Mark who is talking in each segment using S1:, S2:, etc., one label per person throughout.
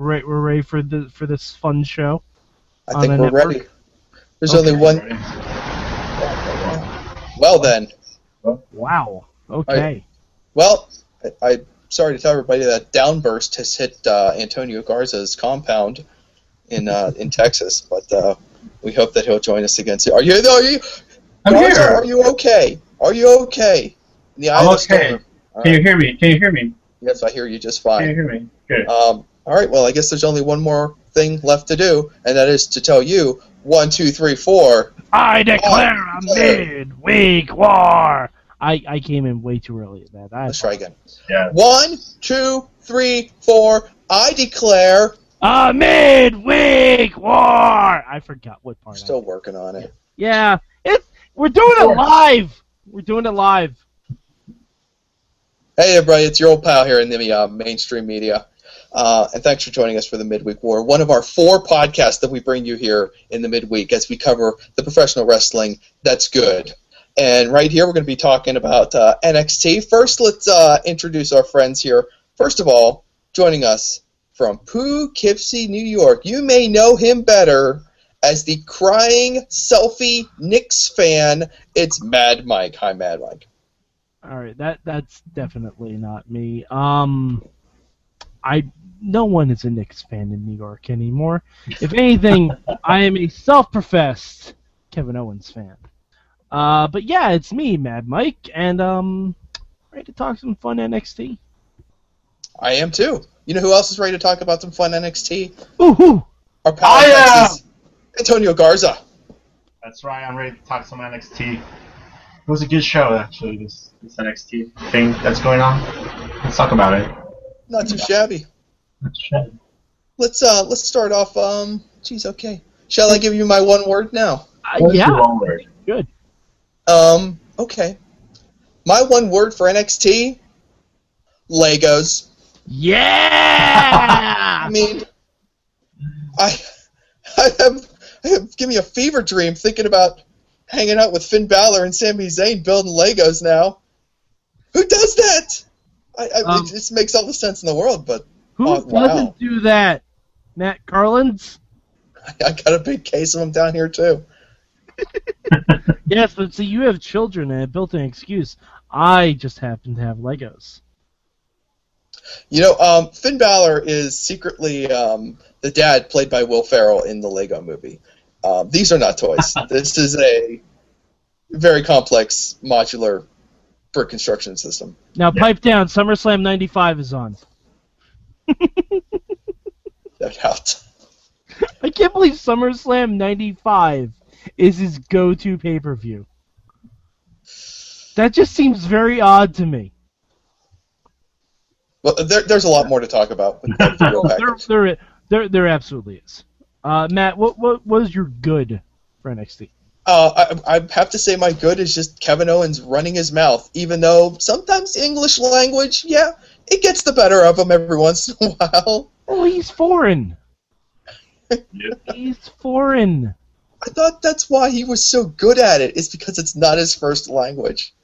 S1: Right, we're ready for the for this fun show.
S2: I think we're
S1: network?
S2: ready. There's only one. Well then,
S1: Wow. Okay.
S2: well, I, I'm sorry to tell everybody that downburst has hit uh, Antonio Garza's compound in uh, in Texas, but uh, we hope that he'll join us again soon. Are you? Are you?
S3: I'm
S2: Garza,
S3: here.
S2: Are you okay? Are you okay? In the
S3: I'm okay.
S2: storm. All
S3: Can you hear me? Can you hear me?
S2: Yes, I hear you just fine.
S3: Can you hear me? Good.
S2: Um, all right. Well, I guess there's only one more thing left to do, and that is to tell you one, two, three, four.
S1: I declare a mid-week war. I, I came in way too early at that. I,
S2: Let's try again.
S3: yeah.
S2: One, two, three, four. I declare.
S1: A mid-week war. I forgot what part.
S2: Still working on it.
S1: Yeah, it. We're doing it live. We're doing it live.
S2: Hey, everybody, it's your old pal here in the uh, mainstream media. Uh, and thanks for joining us for the Midweek War, one of our four podcasts that we bring you here in the midweek as we cover the professional wrestling that's good. And right here, we're going to be talking about uh, NXT. First, let's uh, introduce our friends here. First of all, joining us from Poughkeepsie, New York, you may know him better as the crying selfie Knicks fan. It's Mad Mike. Hi, Mad Mike.
S1: All right, that that's definitely not me. Um, I no one is a Knicks fan in New York anymore. If anything, I am a self-professed Kevin Owens fan. Uh, but yeah, it's me, Mad Mike, and um, ready to talk some fun NXT.
S2: I am too. You know who else is ready to talk about some fun NXT?
S1: Ooh, hoo.
S2: Our pal
S3: I am.
S2: Antonio Garza.
S3: That's right. I'm ready to talk some NXT. It was a good show, actually. This this NXT thing that's going on. Let's talk about it.
S2: Not too shabby.
S3: Shit.
S2: Let's uh let's start off. Um, geez, okay. Shall I give you my one word now?
S1: Uh, yeah,
S3: word?
S1: good.
S2: Um, okay. My one word for NXT: Legos.
S1: Yeah.
S2: I mean, I, I have, I have give me a fever dream thinking about hanging out with Finn Balor and Sami Zayn building Legos now. Who does that? I, I,
S1: Um,
S2: it just makes all the sense in the world, but
S1: Who
S2: Oh, wow.
S1: doesn't do that? Matt Carlins.
S2: I got a big case of them down here too.
S1: Yes, but see, you have children and a built-in excuse. I just happen to have Legos.
S2: You know, um, Finn Balor is secretly um, the dad played by Will Ferrell in the Lego movie. Um, these are not toys. this is a very complex modular brick construction system.
S1: Now, pipe down. SummerSlam '95 is on.
S2: No doubt.
S1: I can't believe SummerSlam '95 is his go-to pay-per-view. That just seems very odd to me.
S2: Well, there, there's a lot more to talk about with the real
S1: There, there, there, there absolutely is. Uh, Matt, what, what, what is your good for NXT?
S2: Uh, I, I have to say my good is just Kevin Owens running his mouth, even though sometimes the English language, yeah, it gets the better of him every once in a while.
S1: Oh, he's foreign. He's foreign.
S2: I thought that's why he was so good at it, is because it's not his first language.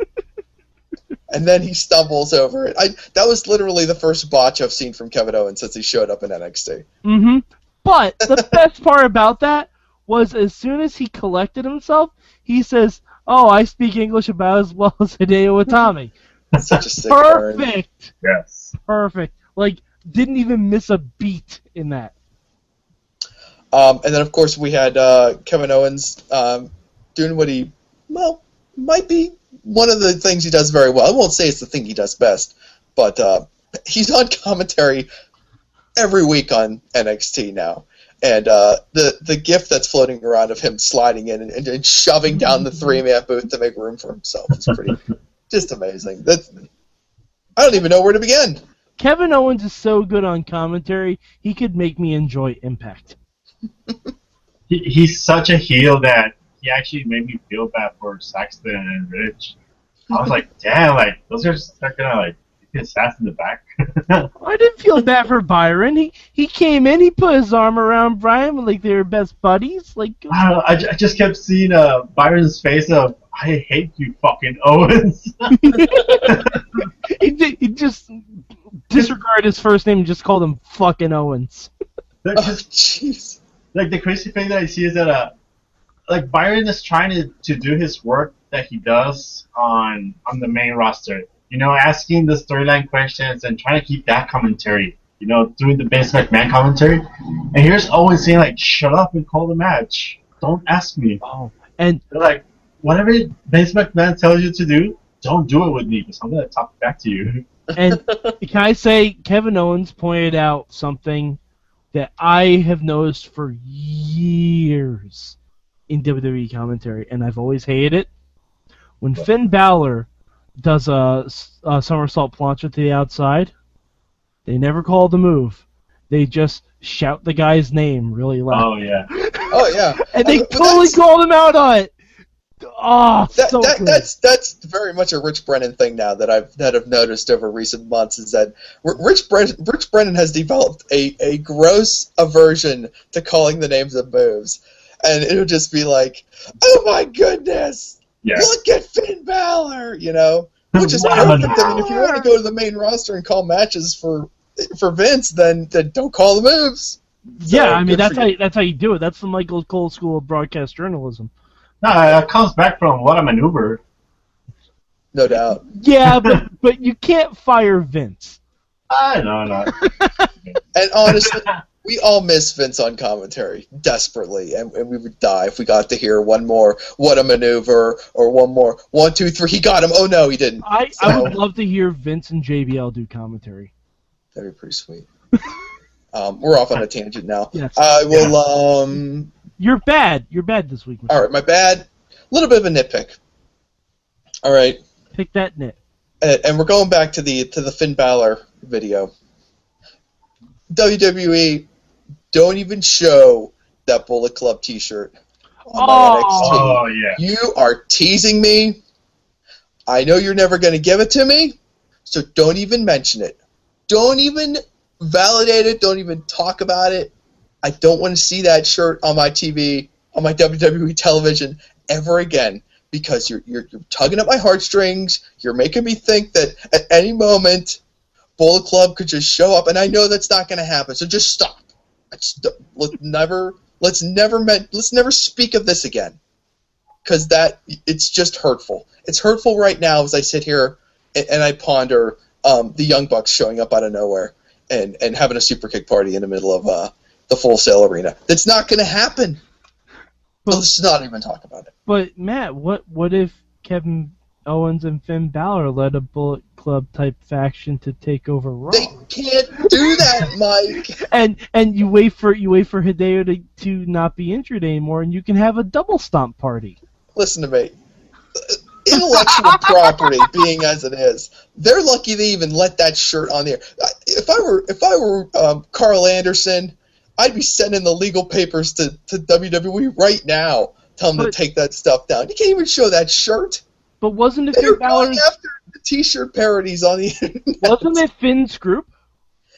S2: and then he stumbles over it. I that was literally the first botch I've seen from Kevin Owens since he showed up in NXT.
S1: Mm-hmm. But the best part about that was as soon as he collected himself, he says, "Oh, I speak English about as well as Hideo Itami."
S2: Such a sick burn.
S1: Perfect.
S3: Yes.
S1: Perfect. Like didn't even miss a beat in that.
S2: Um, and then of course we had uh, Kevin Owens um, doing what he well might be one of the things he does very well. I won't say it's the thing he does best, but uh, he's on commentary every week on NXT now. And uh, the the gift that's floating around of him sliding in and, and, and shoving down the three man booth to make room for himself is pretty just amazing. That's I don't even know where to begin.
S1: Kevin Owens is so good on commentary, he could make me enjoy Impact.
S3: He, he's such a heel that he actually made me feel bad for Saxton and Rich. I was like, damn, like those are just not gonna like get his ass in the back.
S1: I didn't feel bad for Byron. He he came in, he put his arm around Byron like they were best buddies. Like
S3: I, don't know, I, I just kept seeing uh, Byron's face of I hate you, fucking Owens.
S1: he, he just disregarded his first name and just called him fucking Owens.
S3: They're
S2: Oh, jeez.
S3: like the crazy thing that I see is that uh, like Byron is trying to, to do his work that he does on on the main roster. You know, asking the storyline questions and trying to keep that commentary. You know, doing the Vince McMahon commentary. And here's always saying like, "Shut up and call the match. Don't ask me."
S1: Oh, and
S3: They're like, whatever Vince McMahon tells you to do, don't do it with me because I'm gonna talk back to you.
S1: and can I say Kevin Owens pointed out something that I have noticed for years in WWE commentary, and I've always hated it. When Finn Balor does a, a somersault plancha to the outside, they never call the move. They just shout the guy's name really loud,
S3: Oh yeah.
S2: Oh yeah.
S1: and they
S2: but
S1: totally
S2: that's-
S1: called him out on it. Oh,
S2: that,
S1: so
S2: that,
S1: good.
S2: that's that's very much a Rich Brennan thing now that I've that I've noticed over recent months is that Rich Brennan Rich Brennan has developed a, a gross aversion to calling the names of moves, and it'll just be like, "Oh my goodness,
S3: Yeah.
S2: look at Finn Balor," you know, which is perfect. I mean, if you want to go to the main roster and call matches for for Vince, then then don't call the moves. So,
S1: yeah, I mean that's how
S2: you.
S1: you, that's how you do it. That's the Michael Cole School of Broadcast Journalism.
S3: No, it comes back from what a maneuver.
S2: no doubt.
S1: Yeah, but but you can't fire Vince.
S3: I no no.
S2: And honestly, we all miss Vince on commentary desperately, and, and we would die if we got to hear one more "What a maneuver" or one more "One, two, three, he got him." Oh no, he didn't.
S1: I, I would love to hear Vince and JBL do commentary.
S2: That'd be pretty sweet. um, we're off on a tangent now.
S1: Yes.
S2: I will. Um,
S1: You're bad. You're bad this week.
S2: all right, my bad. A little bit of a nitpick. All right,
S1: Pick that nit.
S2: and, and we're going back to the to the Finn Balor video. WWE, don't even show that Bullet Club T-shirt on my oh. NXT.
S3: Oh yeah.
S2: You are teasing me. I know you're never going to give it to me, so don't even mention it. Don't even validate it. Don't even talk about it. I don't want to see that shirt on my TV, on my WWE television ever again because you're, you're, you're tugging at my heartstrings. You're making me think that at any moment Bullet Club could just show up, and I know that's not going to happen. So just stop. I just don't- let's never let's never men- let's never speak of this again because that it's just hurtful. It's hurtful right now as I sit here and, and I ponder um, the Young Bucks showing up out of nowhere and, and having a super kick party in the middle of uh, the Full Sail Arena. That's not going to happen. But let's not even talk about it.
S1: But Matt, what what if Kevin Owens and Finn Balor led a Bullet Club type faction to take over Raw?
S2: They can't do that, Mike.
S1: and and you wait for you wait for Hideo to, to not be injured anymore, and you can have a double stomp party.
S2: Listen to me. Intellectual property being as it is, they're lucky they even let that shirt on there. If I were if I were um, Karl Anderson, I'd be sending the legal papers to, to WWE right now. Tell them to take that stuff down. You can't even show that shirt.
S1: But wasn't it
S2: They
S1: Finn
S2: going
S1: Balor's?
S2: after the T-shirt parodies on the internet.
S1: Wasn't it Finn's group?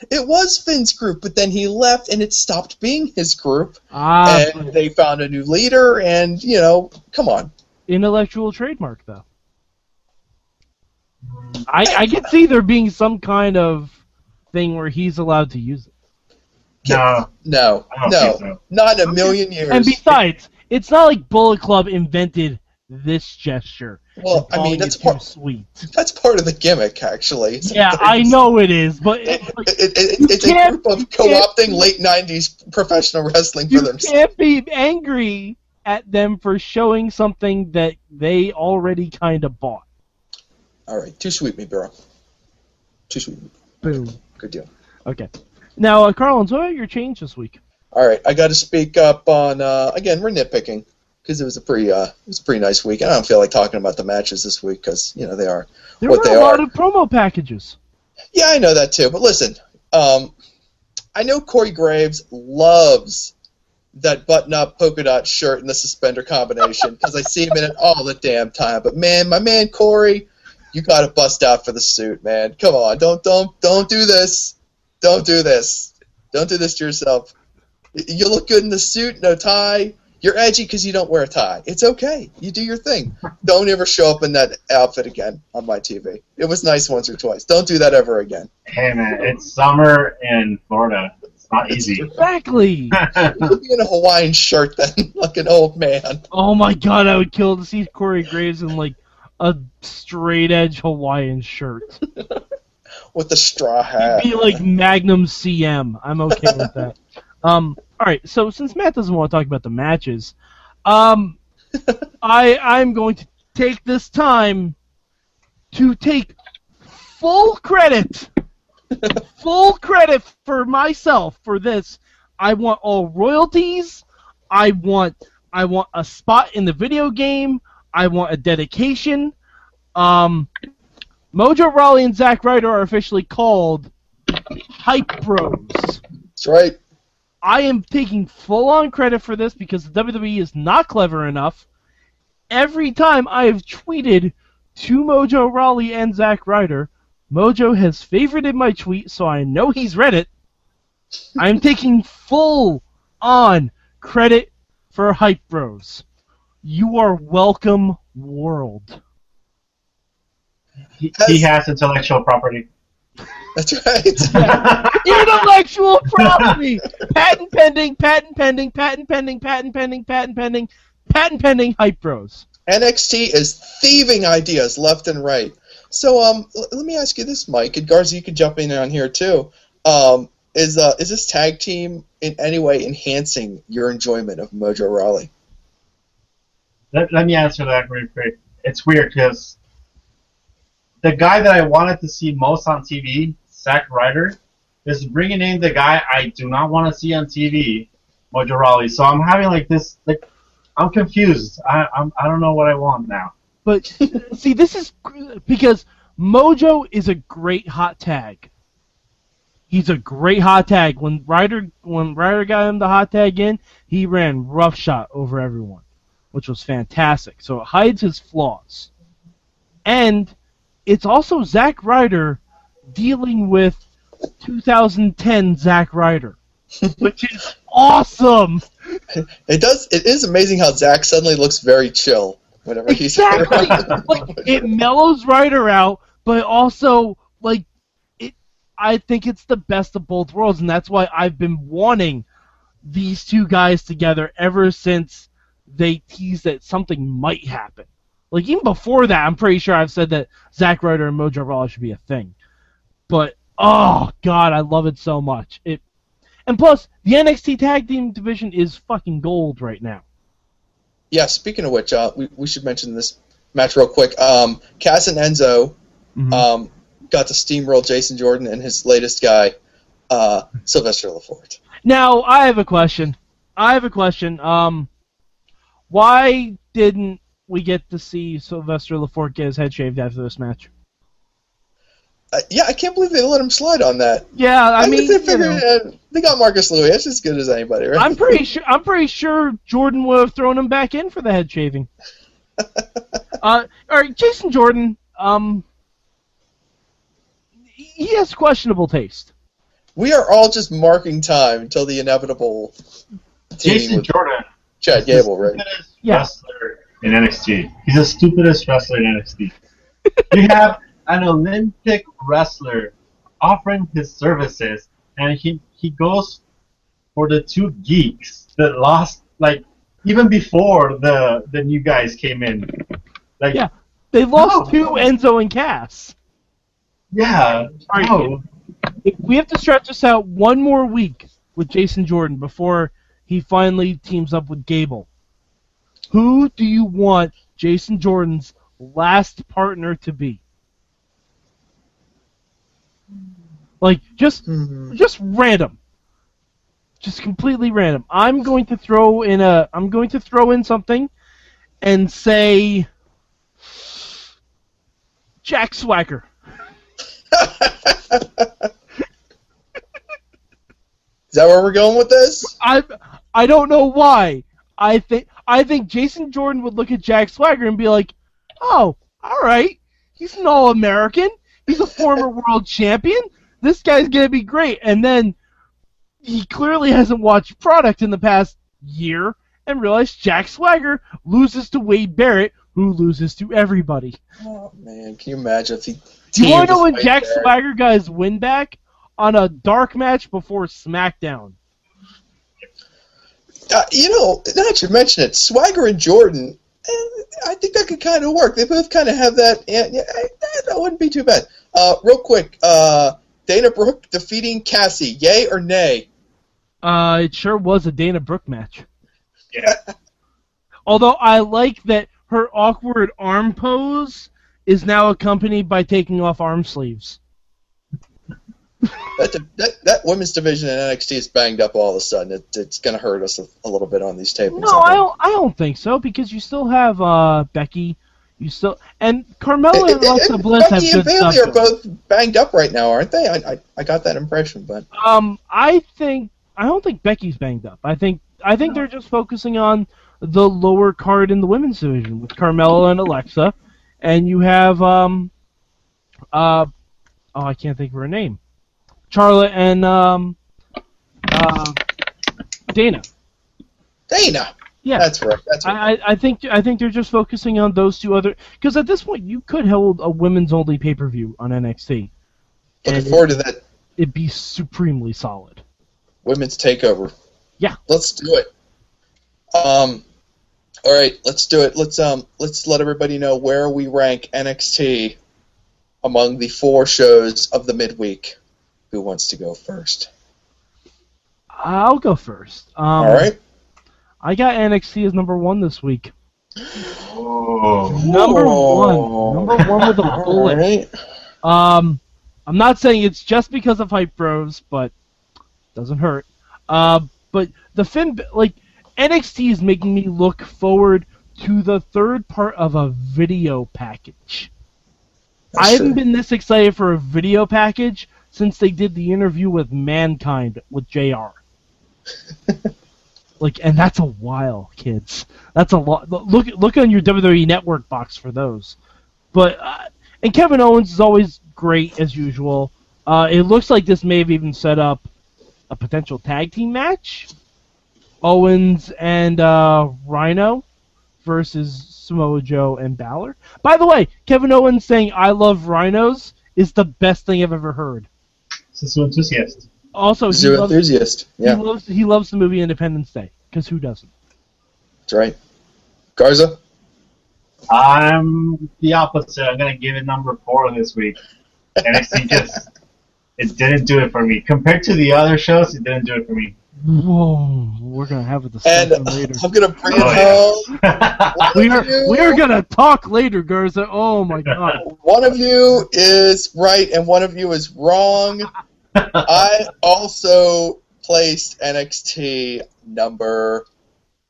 S2: It was Finn's group, but then he left, and it stopped being his group,
S1: Ah,
S2: and they found a new leader. And you know, come on.
S1: intellectual trademark though. I I can see there being some kind of thing where he's allowed to use it.
S3: No.
S2: No, no,
S3: so.
S2: not in a million years.
S1: And besides, it's not like Bullet Club invented this gesture.
S2: Well, I mean, that's part-
S1: sweet.
S2: That's part of the gimmick, actually.
S1: Yeah, I know it is, but
S2: It,
S1: like,
S2: it, it, it's a group of co-opting late '90s professional wrestling for
S1: you can't be angry at them for showing something that they already kind of bought.
S2: All right, too sweet, me, bro. Too sweet.
S1: Boom.
S2: Good deal.
S1: Okay. Now, uh, Carlins, what about your change this week?
S2: All right, I got to speak up on uh, again. We're nitpicking because it was a pretty uh, it was a pretty nice week. and I don't feel like talking about the matches this week because you know they are
S1: There
S2: what
S1: were
S2: they
S1: a lot
S2: are.
S1: of promo packages.
S2: Yeah, I know that too. But listen, um, I know Corey Graves loves that button-up polka dot shirt and the suspender combination because I see him in it all the damn time. But man, my man Corey, you got to bust out for the suit, man. Come on, don't don't don't do this. Don't do this. Don't do this to yourself. You look good in the suit, no tie. You're edgy because you don't wear a tie. It's okay. You do your thing. Don't ever show up in that outfit again on my TV. It was nice once or twice. Don't do that ever again.
S3: Hey man, it's summer in Florida. It's not easy.
S1: Exactly.
S2: You could be in a Hawaiian shirt then, like an old man.
S1: oh my god, I would kill to see Corey Graves in like a straight edge Hawaiian shirt.
S2: with the straw hat.
S1: Be like Magnum CM. I'm okay with that. Um, all right. So since Matt doesn't want to talk about the matches, um, I I'm going to take this time to take full credit, full credit for myself for this. I want all royalties. I want I want a spot in the video game. I want a dedication. Um, Mojo Rawley and Zack Ryder are officially called Hype Bros.
S2: That's right.
S1: I am taking full on credit for this because the WWE is not clever enough. Every time I have tweeted to Mojo Rawley and Zack Ryder, Mojo has favorited my tweet, so I know he's read it. I am taking full on credit for Hype Bros. You are welcome, world.
S3: He, he has intellectual property.
S2: That's right.
S1: Intellectual property! patent pending, patent pending, patent pending, patent pending, patent pending, patent pending, Hype Bros.
S2: NXT is thieving ideas left and right. So, um, l- let me ask you this, Mike, and Garza, you can jump in on here too. Um, is uh, is this tag team in any way enhancing your enjoyment of Mojo Rawley?
S3: Let, let me answer that real quick. It's weird because the guy that I wanted to see most on TV, Zack Ryder, is bringing in the guy I do not want to see on TV, Mojo Rawley. So I'm having like this, like, I'm confused. I I'm, I don't know what I want now.
S1: But see, this is because Mojo is a great hot tag. He's a great hot tag. When Ryder when Ryder got him the hot tag in, he ran roughshod over everyone, which was fantastic. So it hides his flaws, and it's also Zack Ryder dealing with 2010 Zack Ryder, which is awesome.
S2: It does. It is amazing how Zack suddenly looks very chill whenever he's
S1: Exactly.
S2: around.
S1: like it mellows Ryder out, but also like it. I think it's the best of both worlds, and that's why I've been wanting these two guys together ever since they teased that something might happen. Like even before that, I'm pretty sure I've said that Zack Ryder and Mojo Rawley should be a thing. But oh god, I love it so much. It and plus the NXT Tag Team division is fucking gold right now.
S2: Yeah. Speaking of which, uh, we we should mention this match real quick. Um, Cass and Enzo
S1: Mhm.
S2: um, got to steamroll Jason Jordan and his latest guy, uh, Sylvester Lefort.
S1: Now I have a question. I have a question. Um, why didn't we get to see Sylvester Lefort get his head shaved after this match?
S2: Uh, yeah, I can't believe they let him slide on that.
S1: Yeah, I mean,
S2: they,
S1: you
S2: figured,
S1: know,
S2: uh, they got Marcus Louis. That's as good as anybody, right?
S1: I'm pretty sure. I'm pretty sure Jordan would have thrown him back in for the head shaving. uh, all right, Jason Jordan. Um, he has questionable taste.
S2: we are all just marking time until the inevitable
S3: Jason Jordan,
S2: Chad Gable, right?
S3: stupidest
S1: Yeah.
S3: wrestler in NXT. He's the stupidest wrestler in NXT. you have an Olympic wrestler offering his services, and he he goes for the two geeks that lost like even before the the new guys came in. Like
S1: Yeah. They lost
S3: No.
S1: to Enzo and Cass.
S3: yeah,
S1: All right,
S3: no.
S1: If we have to stretch this out one more week with Jason Jordan before he finally teams up with Gable. Who do you want Jason Jordan's last partner to be? Like just hmm. just random. Just completely random. I'm going to throw in a I'm going to throw in something and say Jack Swagger.
S2: Is that where we're going with this?
S1: I I don't know why. I think I think Jason Jordan would look at Jack Swagger and be like, "Oh, all right, he's an All-American. He's a former world champion. This guy's gonna be great." And then he clearly hasn't watched product in the past year and realized Jack Swagger loses to Wade Barrett, who loses to everybody.
S2: Oh man, can you imagine if he?
S1: Do you want to know when Jack
S2: Barrett?
S1: Swagger got his win back on a dark match before SmackDown?
S2: Uh, you know, now that you mention it, Swagger and Jordan, eh, I think that could kind of work. They both kind of have that. Yeah, yeah, eh, that wouldn't be too bad. Uh, real quick, uh, Dana Brooke defeating Cassie, yay or nay?
S1: Uh, it sure was a Dana Brooke match.
S3: Yeah.
S1: Although I like that her awkward arm pose is now accompanied by taking off arm sleeves.
S2: That, that that women's division in NXT is banged up all of a sudden. It, it's going to hurt us a, a little bit on these tapings.
S1: No, I don't. I don't think so because you still have uh, Becky. You still and Carmella and Alexa Bliss have
S2: Becky
S1: good
S2: and Bayley
S1: stuff.
S2: are both banged up right now, aren't they? I, I I got that impression, but
S1: Um, I think I don't think Becky's banged up. I think I think they're just focusing on the lower card in the women's division with Carmella and Alexa, and you have um, uh, oh I can't think of her name, Charlotte and um, uh, Dana.
S2: Dana.
S1: Yeah,
S2: That's right. That's right.
S1: I, I think I think they're just focusing on those two other because at this point you could hold a women's only pay per view on NXT.
S2: Looking forward to that
S1: It'd be supremely solid.
S2: women's takeover.
S1: Yeah.
S2: Let's do it. Um, all right, let's do it. Let's um, let's let everybody know where we rank NXT among the four shows of the midweek. Who wants to go first?
S1: I'll go first. Um,
S2: all right.
S1: I got NXT as number one this week.
S3: Oh.
S1: Number one. Number one with a
S2: All
S1: bullet.
S2: right.
S1: Um, I'm not saying it's just because of Hype Bros, but doesn't hurt. Uh, but the Finn, like NXT is making me look forward to the third part of a video package. I haven't
S2: Sure.
S1: been this excited for a video package since they did the interview with Mankind with JR. like, and that's a while, kids. That's a lot. Look, look on your WWE Network box for those. But uh, and Kevin Owens is always great as usual. Uh, it looks like this may have even set up a potential tag team match. Owens and uh, Rhino versus Samoa Joe and Balor. By the way, Kevin Owens saying "I love rhinos" is the best thing I've ever heard.
S3: Sisu enthusiast.
S1: Also, he
S2: Zoo
S1: loves,
S2: enthusiast.
S1: he
S2: Yeah,
S1: loves he loves the movie Independence Day because who doesn't?
S2: that's right. Garza.
S3: I'm the opposite. I'm gonna give it number four this week. NXT just it didn't do it for me. Compared to the other shows, it didn't do it for me.
S1: Whoa, we're gonna have a
S2: And
S1: discussion later.
S2: I'm gonna bring it
S3: Oh,
S2: home.
S1: we are
S2: you-
S1: we are gonna talk later, Garza. Oh my god.
S2: One of you is right and one of you is wrong. I also placed NXT number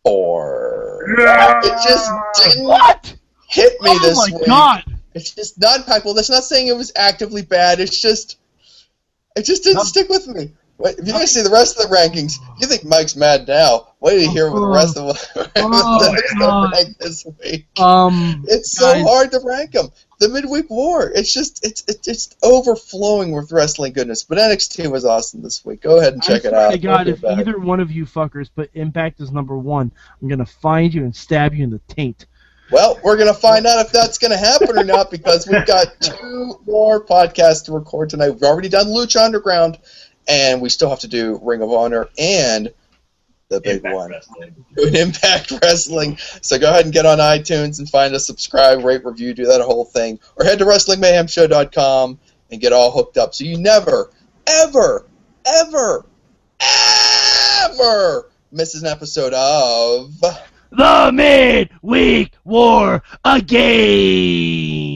S2: four. Yeah. It just didn't
S1: What?
S2: hit me this time.
S1: Oh
S2: this
S1: my
S2: week.
S1: god.
S2: It's just not impactful. That's not saying it was actively bad. It's just, it just didn't
S1: No.
S2: stick with me. Wait, if you guys see the rest of the rankings, you think Mike's mad now. Wait you hear what the rest of the
S1: Oh,
S2: the
S1: God.
S2: rank this week.
S1: Um
S2: It's so
S1: guys,
S2: hard to rank them. The midweek war. It's just it's it's just overflowing with wrestling goodness. But NXT was awesome this week. Go ahead and check
S1: I
S2: it out.
S1: to God, if
S2: back.
S1: either one of you fuckers put Impact as number one, I'm gonna find you and stab you in the taint.
S2: Well, we're gonna find out if that's gonna happen or not because we've got two more podcasts to record tonight. We've already done Lucha Underground, and we still have to do Ring of Honor and the big
S3: Impact
S2: one,
S3: Wrestling.
S2: doing Impact Wrestling. So go ahead and get on iTunes and find us, subscribe, rate, review, do that whole thing, or head to WrestlingMayhemShow.com and get all hooked up so you never, ever, ever, ever miss an episode of.
S1: The midweek war again.